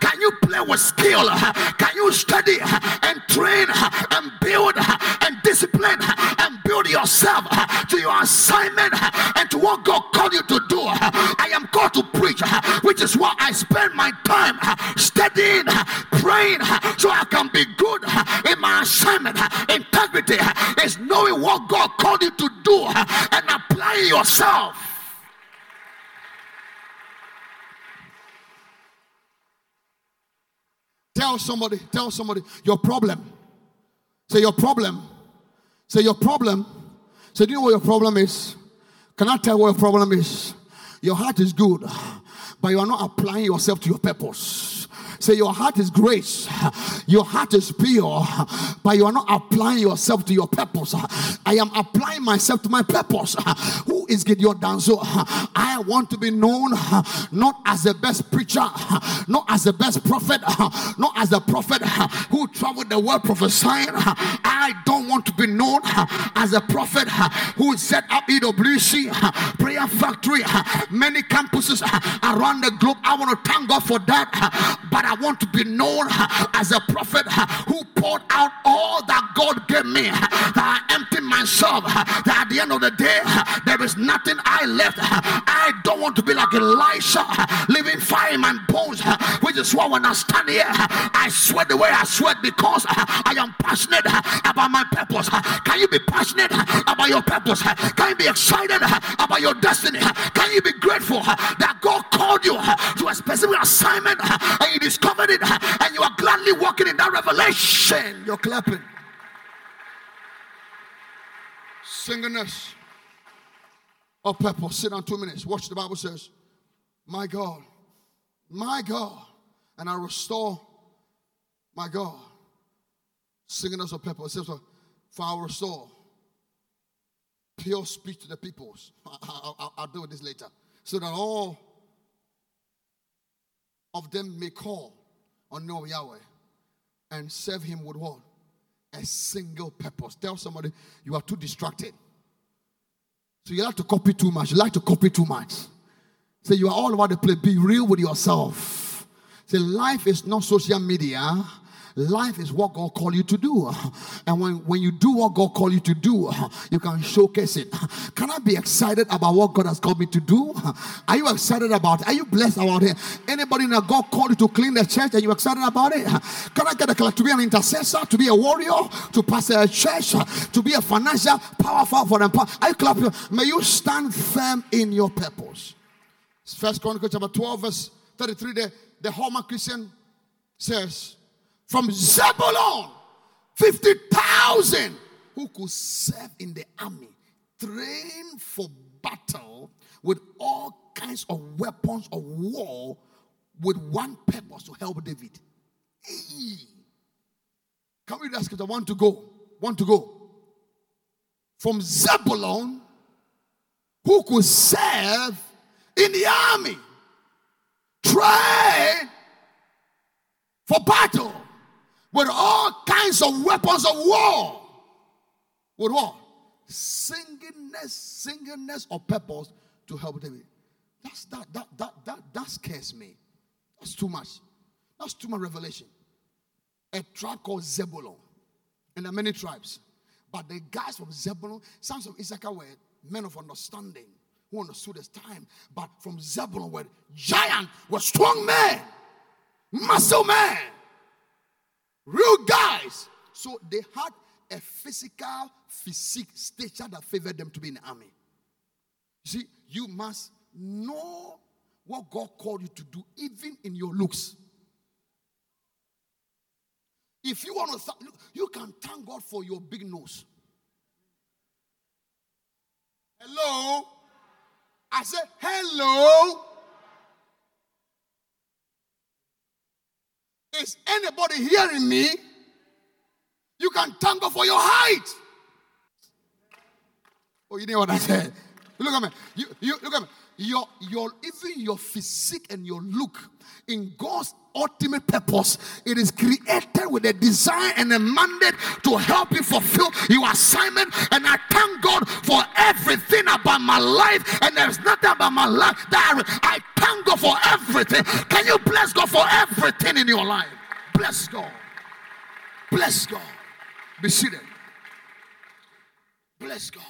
can you play with skill? Can you study and train and build and discipline yourself uh, to your assignment uh, and to what God called you to do? Uh, I am called to preach, which is why I spend my time studying, praying, so I can be good in my assignment. Integrity is knowing what God called you to do and applying yourself. Tell somebody, tell somebody your problem. Say your problem. Say your problem. Say, do you know what your problem is? Can I tell what your problem is? Your heart is good, but you are not applying yourself to your purpose. Say, Your heart is grace, your heart is pure, but you are not applying yourself to your purpose. I am applying myself to my purpose. Who is Gideon Danso? I want to be known not as the best preacher, not as the best prophet, not as the prophet who traveled the world prophesying. I don't want to be known as a prophet who set up EWC, Prayer Factory, many campuses around the globe. I want to thank God for that. But I want to be known as a prophet who poured out all that God gave me, that I emptied myself, that at the end of the day, there is nothing I left. I don't want to be like Elisha, living fire in my bones, which is why when I stand here, I sweat the way I sweat because I am passionate about my purpose. Can you be passionate about your purpose? Can you be excited about your destiny? Can you be grateful that God called you to a specific assignment and you discovered it and you are gladly walking in that revelation? You're clapping. Singleness of purpose. Sit down two minutes. Watch the Bible says, My God, my God, and I restore my God. Singleness of purpose. It says, For I will restore pure speech to the peoples. I'll, I'll, I'll deal with this later. So that all of them may call on no Yahweh and serve him with what? A single purpose. Tell somebody you are too distracted. So you like to copy too much. You like to copy too much. Say you are all about the place. Be real with yourself. Say life is not social media. Life is what God called you to do. And when, when you do what God called you to do, you can showcase it. Can I be excited about what God has called me to do? Are you excited about it? Are you blessed about it? Anybody that God called you to clean the church and you excited about it? Can I get a to be an intercessor, to be a warrior, to pastor a church, to be a financial powerful for them? Are you clapping? May you stand firm in your purpose. First Chronicles chapter 12, verse 33. The, the Holman Christian says, from Zebulon, 50,000 who could serve in the army, trained for battle with all kinds of weapons of war with one purpose to help David. Can we that scripture? Want to go? Want to go? From Zebulon, who could serve in the army. Train for battle with all kinds of weapons of war. With what? Singleness, singleness of purpose to help David. That's that that that that that scares me. That's too much. That's too much revelation. A tribe called Zebulon. And there are many tribes. But the guys from Zebulon, sons of Issachar were men of understanding who understood his time. But from Zebulon were giant, were strong men, muscle men, real guys. So they had a physical physique stature that favored them to be in the army. See, you must know what God called you to do, even in your looks. If you want to, th- you can thank God for your big nose. Hello? I said, hello? Is anybody hearing me? You can thank God for your height. Oh, you know what I said? Look at me. You, you look at me. Your, your, even your physique and your look in God's ultimate purpose, it is created with a design and a mandate to help you fulfill your assignment. And I thank God for everything about my life. And there's nothing about my life that I, I thank God for everything. Can you bless God for everything in your life? Bless God. Bless God. Be seated. Bless God.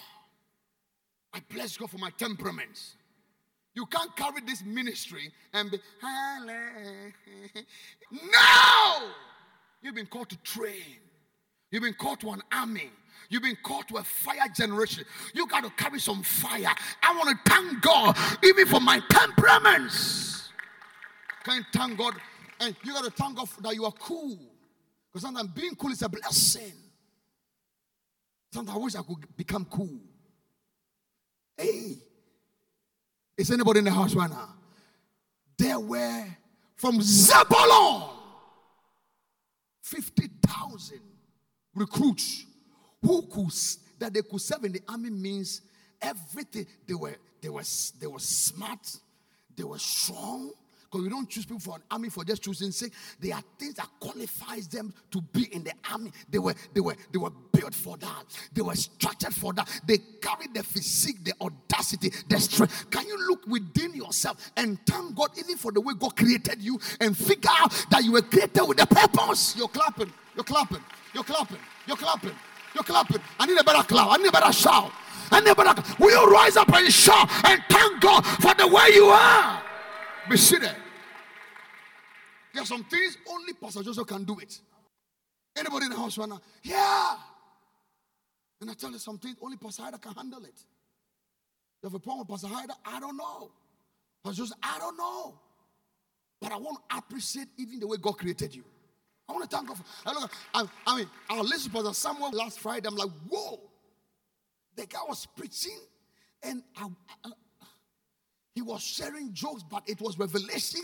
I bless God for my temperaments. You can't carry this ministry and be, no! You've been called to train. You've been called to an army. You've been called to a fire generation. You got to carry some fire. I want to thank God even for my temperaments. Can you thank God? And you got to thank God that you are cool. Because sometimes being cool is a blessing. Sometimes I wish I could become cool. Hey, is anybody in the house right now? There were from Zebulon 50,000 recruits who that they could serve in the army means everything they were they were they were smart they were strong because we don't choose people for an army for just choosing sake. There are things that qualifies them to be in the army. They were they were they were built for that. They were structured for that. They carried the physique, the audacity, the strength. Can you look within yourself and thank God even for the way God created you and figure out that you were created with a purpose? You're clapping. You're clapping. You're clapping. You're clapping. You're clapping. I need a better clap. I need a better shout. I need a better. Will you rise up and shout and thank God for the way you are? Be seated. There are some things only Pastor Joseph can do it. Anybody in the house right now? Yeah. And I tell you some things only Pastor Haida can handle it. You have a problem with Pastor Haida? I don't know. Pastor Joseph, I don't know. But I want to appreciate even the way God created you. I want to thank God for. I, look, I, I mean, listened to Pastor Samuel last Friday. I'm like, whoa. The guy was preaching, and I, I, he was sharing jokes, but it was revelation.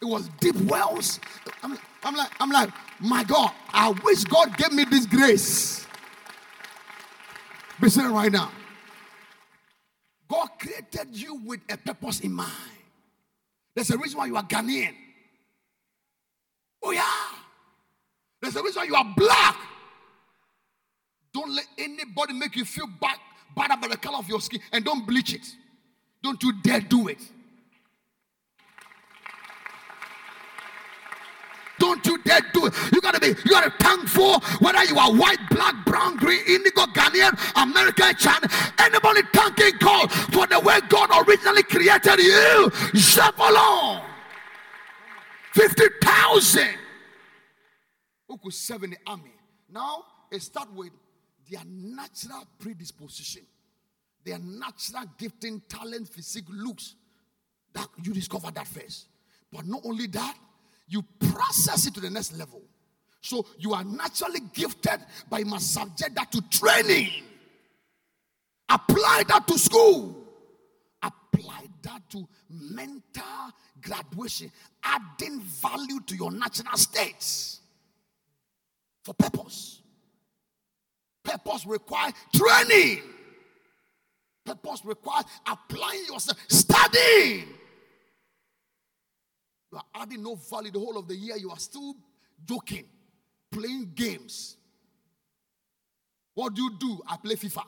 It was deep wells. I'm, I'm like, I'm like, my God, I wish God gave me this grace. Be sitting right now. God created you with a purpose in mind. There's a reason why you are Ghanaian. Oh, yeah. There's a reason you are black. Don't let anybody make you feel bad, bad about the color of your skin and don't bleach it. Don't you dare do it. Don't you dare do it. You gotta be, you gotta thankful whether you are white, black, brown, green, indigo, Ghanaian, American, China. Anybody thanking God for the way God originally created you. Zebulon. 50,000 who could serve in the army. Now, it starts with their natural predisposition, their natural gifting, talent, physique, looks. That you discover that first. But not only that, you process it to the next level. So you are naturally gifted, but you must subject that to training. Apply that to school. Apply that to mental graduation, adding value to your natural states for purpose. Purpose requires training. Purpose requires applying yourself, studying. You are adding no value the whole of the year. You are still joking, playing games. What do you do? I play FIFA.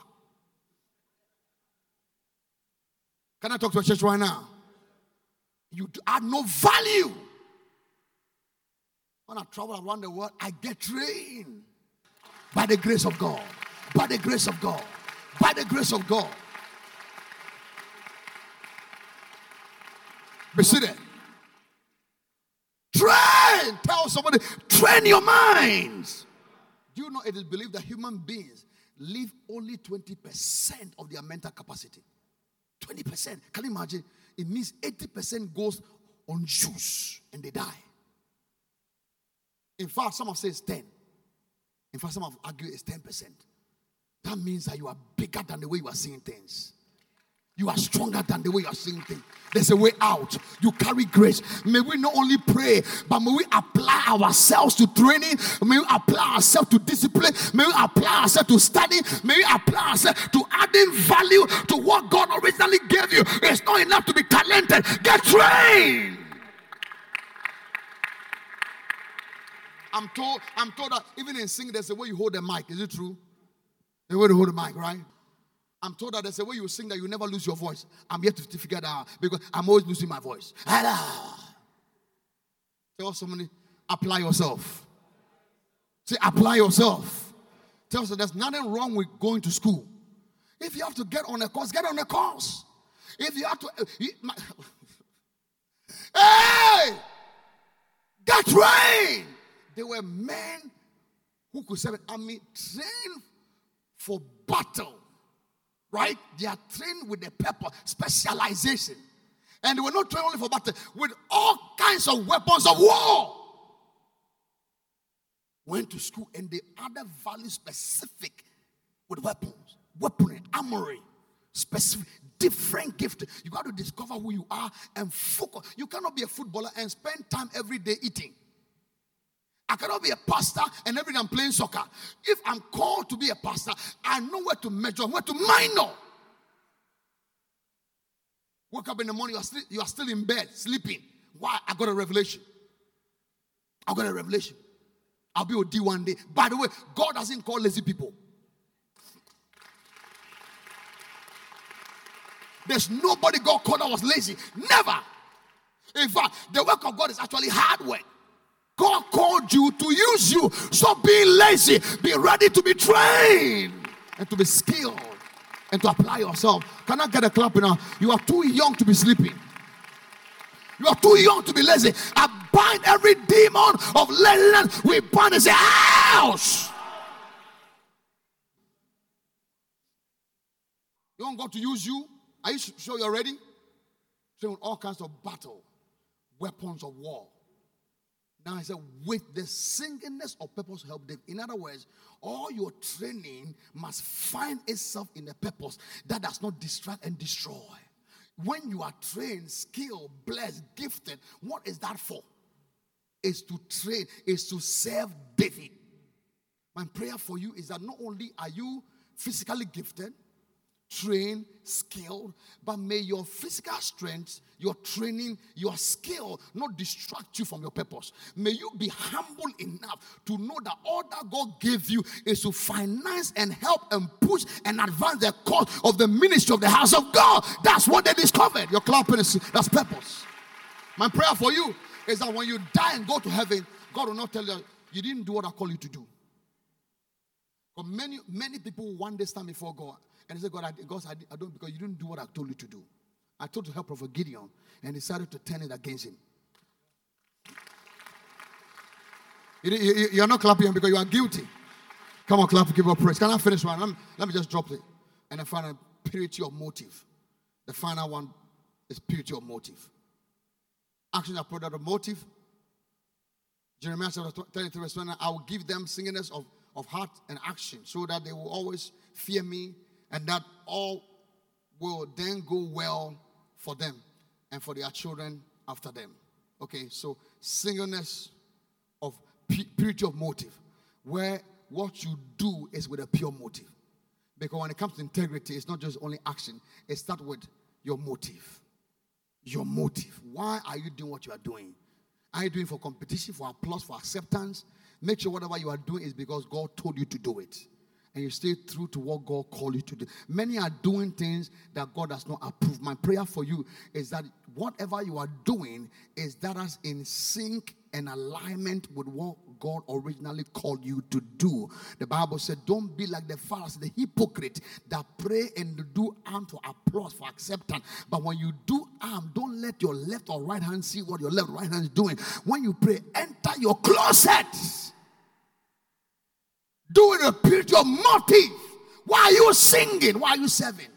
Can I talk to a church right now? You add no value. When I travel around the world, I get trained by the grace of God. By the grace of God. By the grace of God. Be seated. Train. Tell somebody, train your minds. Do you know it is believed that human beings live only 20% of their mental capacity? 20%. Can you imagine? It means 80% goes on juice and they die. In fact, some have said it's 10. In fact, some have argued it's 10%. That means that you are bigger than the way you are seeing things. You are stronger than the way you are seeing things. There's a way out. You carry grace. May we not only pray, but may we apply ourselves to training. May we apply ourselves to discipline. May we apply ourselves to study. May we apply ourselves to adding value to what God originally gave you. It's not enough to be talented. Get trained. I'm told, I'm told that even in singing, there's a way you hold the mic. Is it true? The way to hold the mic, right? I'm told that there's a way you sing that you never lose your voice. I'm yet to figure that out because I'm always losing my voice. Tell somebody, apply yourself. Say, apply yourself. Tell us there's nothing wrong with going to school. If you have to get on a course, get on a course. If you have to, eh, you, my, hey, get trained. There were men who could serve an army trained for battle right? They are trained with a purpose, specialization. And they were not trained only for battle, with all kinds of weapons of war. Went to school and they added value specific with weapons, weaponry, armory, specific, different gift. You got to discover who you are and focus. You cannot be a footballer and spend time every day eating. I cannot be a pastor and every day I'm playing soccer. If I'm called to be a pastor, I know where to measure, where to minor. Wake up in the morning, you are, still, you are still in bed, sleeping. Why? I got a revelation. I got a revelation. I'll be with D one day. By the way, God doesn't call lazy people. There's nobody God called that was lazy. Never. In fact, the work of God is actually hard work. God called you to use you. Stop being lazy. Be ready to be trained and to be skilled and to apply yourself. Can I get a clap now? You are too young to be sleeping. You are too young to be lazy. I bind every demon of laziness. We bind and say, Ouch! You want God to use you? Are you sure you're ready? Train all kinds of battle, weapons of war. Now I said, with the singleness of purpose help them. In other words, all your training must find itself in a purpose that does not distract and destroy. When you are trained, skilled, blessed, gifted, what is that for? Is to train, is to serve David. My prayer for you is that not only are you physically gifted, trained, skilled, but may your physical strength, your training, your skill not distract you from your purpose. May you be humble enough to know that all that God gave you is to finance and help and push and advance the cause of the ministry of the house of God. That's what they discovered. Your clapping that's purpose. My prayer for you is that when you die and go to heaven, God will not tell you you didn't do what I call you to do. But many, many people will one day stand before God and he said, God, I, God I, don't because you didn't do what I told you to do. I told you to help Prophet Gideon and decided to turn it against him. You, are not clapping because you are guilty. Come on, clap, give up praise. Can I finish one? Let me, let me just drop it. And then find a purity of motive. The final one is purity of motive. Action that product of motive. Jeremiah chapter 33, verse 20. I will give them singleness of, of heart and action so that they will always fear me and that all will then go well for them and for their children after them. Okay, so singleness of purity of motive, where what you do is with a pure motive. Because when it comes to integrity, it's not just only action, it starts with your motive. Your motive. Why are you doing what you are doing? Are you doing for competition, for applause, for acceptance? Make sure whatever you are doing is because God told you to do it. And you stay true to what God called you to do. Many are doing things that God does not approve. My prayer for you is that whatever you are doing is that as in sync and alignment with what God originally called you to do. The Bible said, Don't be like the Pharisees, the hypocrite that pray and do arm for applause, for acceptance. But when you do arm, don't let your left or right hand see what your left right hand is doing. When you pray, enter your closet. Do it with your motive. Why are you singing? Why are you serving?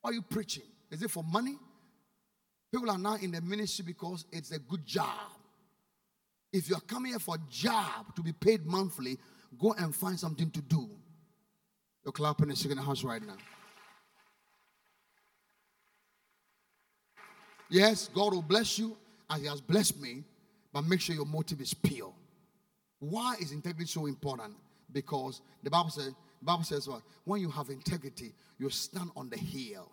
Why are you preaching? Is it for money? People are now in the ministry because it's a good job. If you're coming here for a job to be paid monthly, go and find something to do. You're clapping and shaking the house right now. Yes, God will bless you as He has blessed me, but make sure your motive is pure. Why is integrity so important? Because the Bible says, the Bible says what? When you have integrity, you stand on the hill.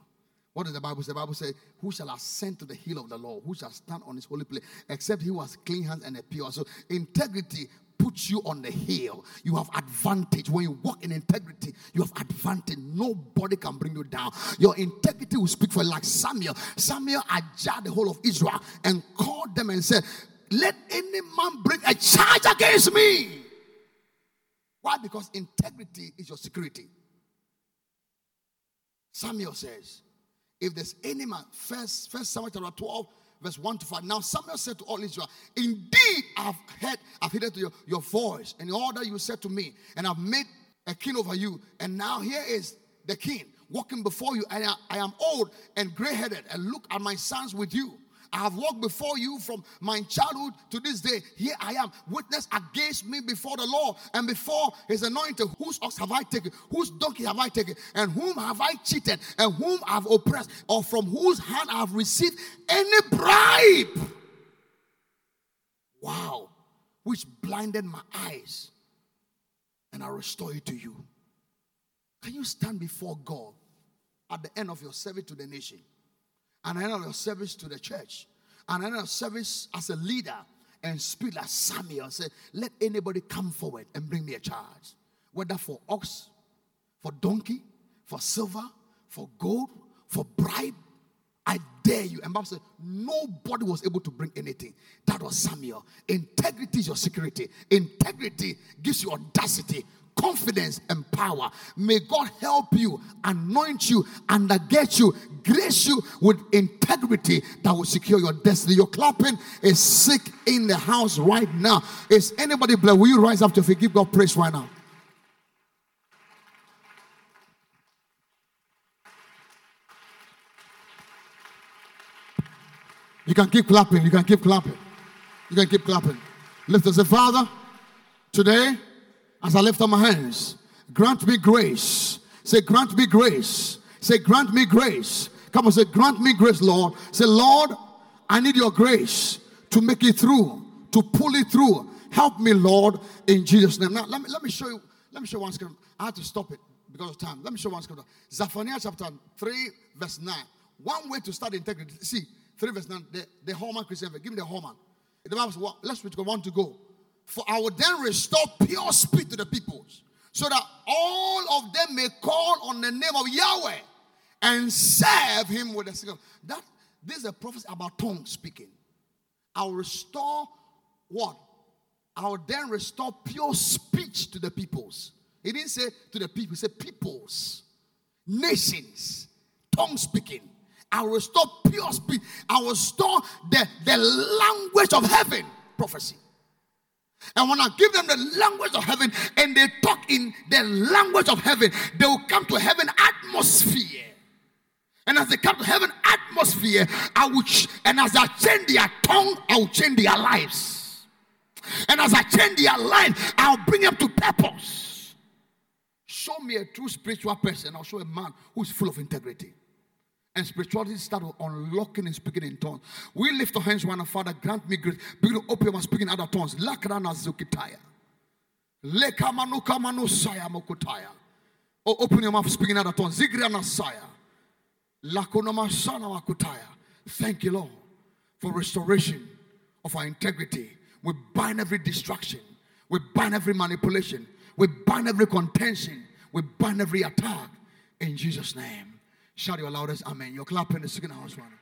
What does the Bible say? The Bible says, Who shall ascend to the hill of the Lord? Who shall stand on his holy place? Except he who has clean hands and a pure. So integrity puts you on the hill. You have advantage. When you walk in integrity, you have advantage. Nobody can bring you down. Your integrity will speak for you. Like Samuel. Samuel adjured the whole of Israel and called them and said, Let any man bring a charge against me. Why? Because integrity is your security. Samuel says, if there's any man, first, first Samuel chapter 12, verse 1 to 5. Now Samuel said to all Israel, Indeed, I've heard, I've heard your, your voice and all that you said to me, and I've made a king over you. And now here is the king walking before you, and I, I am old and gray-headed, and look at my sons with you. I have walked before you from my childhood to this day. Here I am, witness against me before the Lord and before his anointed. Whose ox have I taken? Whose donkey have I taken? And whom have I cheated? And whom I have oppressed? Or from whose hand I have received any bribe? Wow. Which blinded my eyes. And I restore it to you. Can you stand before God at the end of your service to the nation? And end of service to the church, and end of service as a leader, and speak like Samuel, say, let anybody come forward and bring me a charge, whether for ox, for donkey, for silver, for gold, for bribe. I dare you. And Bible said, nobody was able to bring anything. That was Samuel. Integrity is your security. Integrity gives you audacity confidence and power. May God help you, anoint you, undergird you, grace you with integrity that will secure your destiny. Your clapping is sick in the house right now. Is anybody blessed? Will you rise up to forgive God praise right now? You can keep clapping. You can keep clapping. You can keep clapping. Lift us, a Father. Today, as I lift up my hands, grant me grace. Say, grant me grace. Say, grant me grace. Come on, say, grant me grace, Lord. Say, Lord, I need your grace to make it through, to pull it through. Help me, Lord, in Jesus' name. Now, let me, let me show you. Let me show you one scripture. I had to stop it because of time. Let me show you one scripture. Zephaniah chapter 3, verse 9. One way to start integrity. See, 3 verse 9. The, the Holman Christian. Give me the Holman. The Bible says, well, let's read one to go. For I will then restore pure speech to the peoples, so that all of them may call on the name of Yahweh and serve him with a single. That this is a prophecy about tongue speaking. I'll restore what? I'll then restore pure speech to the peoples. He didn't say to the people, he said peoples, nations, tongue speaking. I'll restore pure speech. I will restore the, the language of heaven. Prophecy. And when I give them the language of heaven and they talk in the language of heaven, they will come to heaven atmosphere. And as they come to heaven atmosphere, I will ch- and as I change their tongue, I will change their lives. And as I change their life, I'll bring them to purpose. Show me a true spiritual person, I'll show a man who's full of integrity and spirituality start unlocking and speaking in tongues. We lift our hands one Father, grant me grace. Begin to open my speaking in other tongues. Lakrana zukitaya. Lekamanu kamanu saya. Oh, open your mouth, speaking of tongues. Zigria Nasaya. Lakonomasana Wakutaya. Thank you, Lord, for restoration of our integrity. We bind every distraction. We bind every manipulation. We bind every contention. We bind every attack in Jesus' name. Shout your loudest Amen. You're clapping the second house one.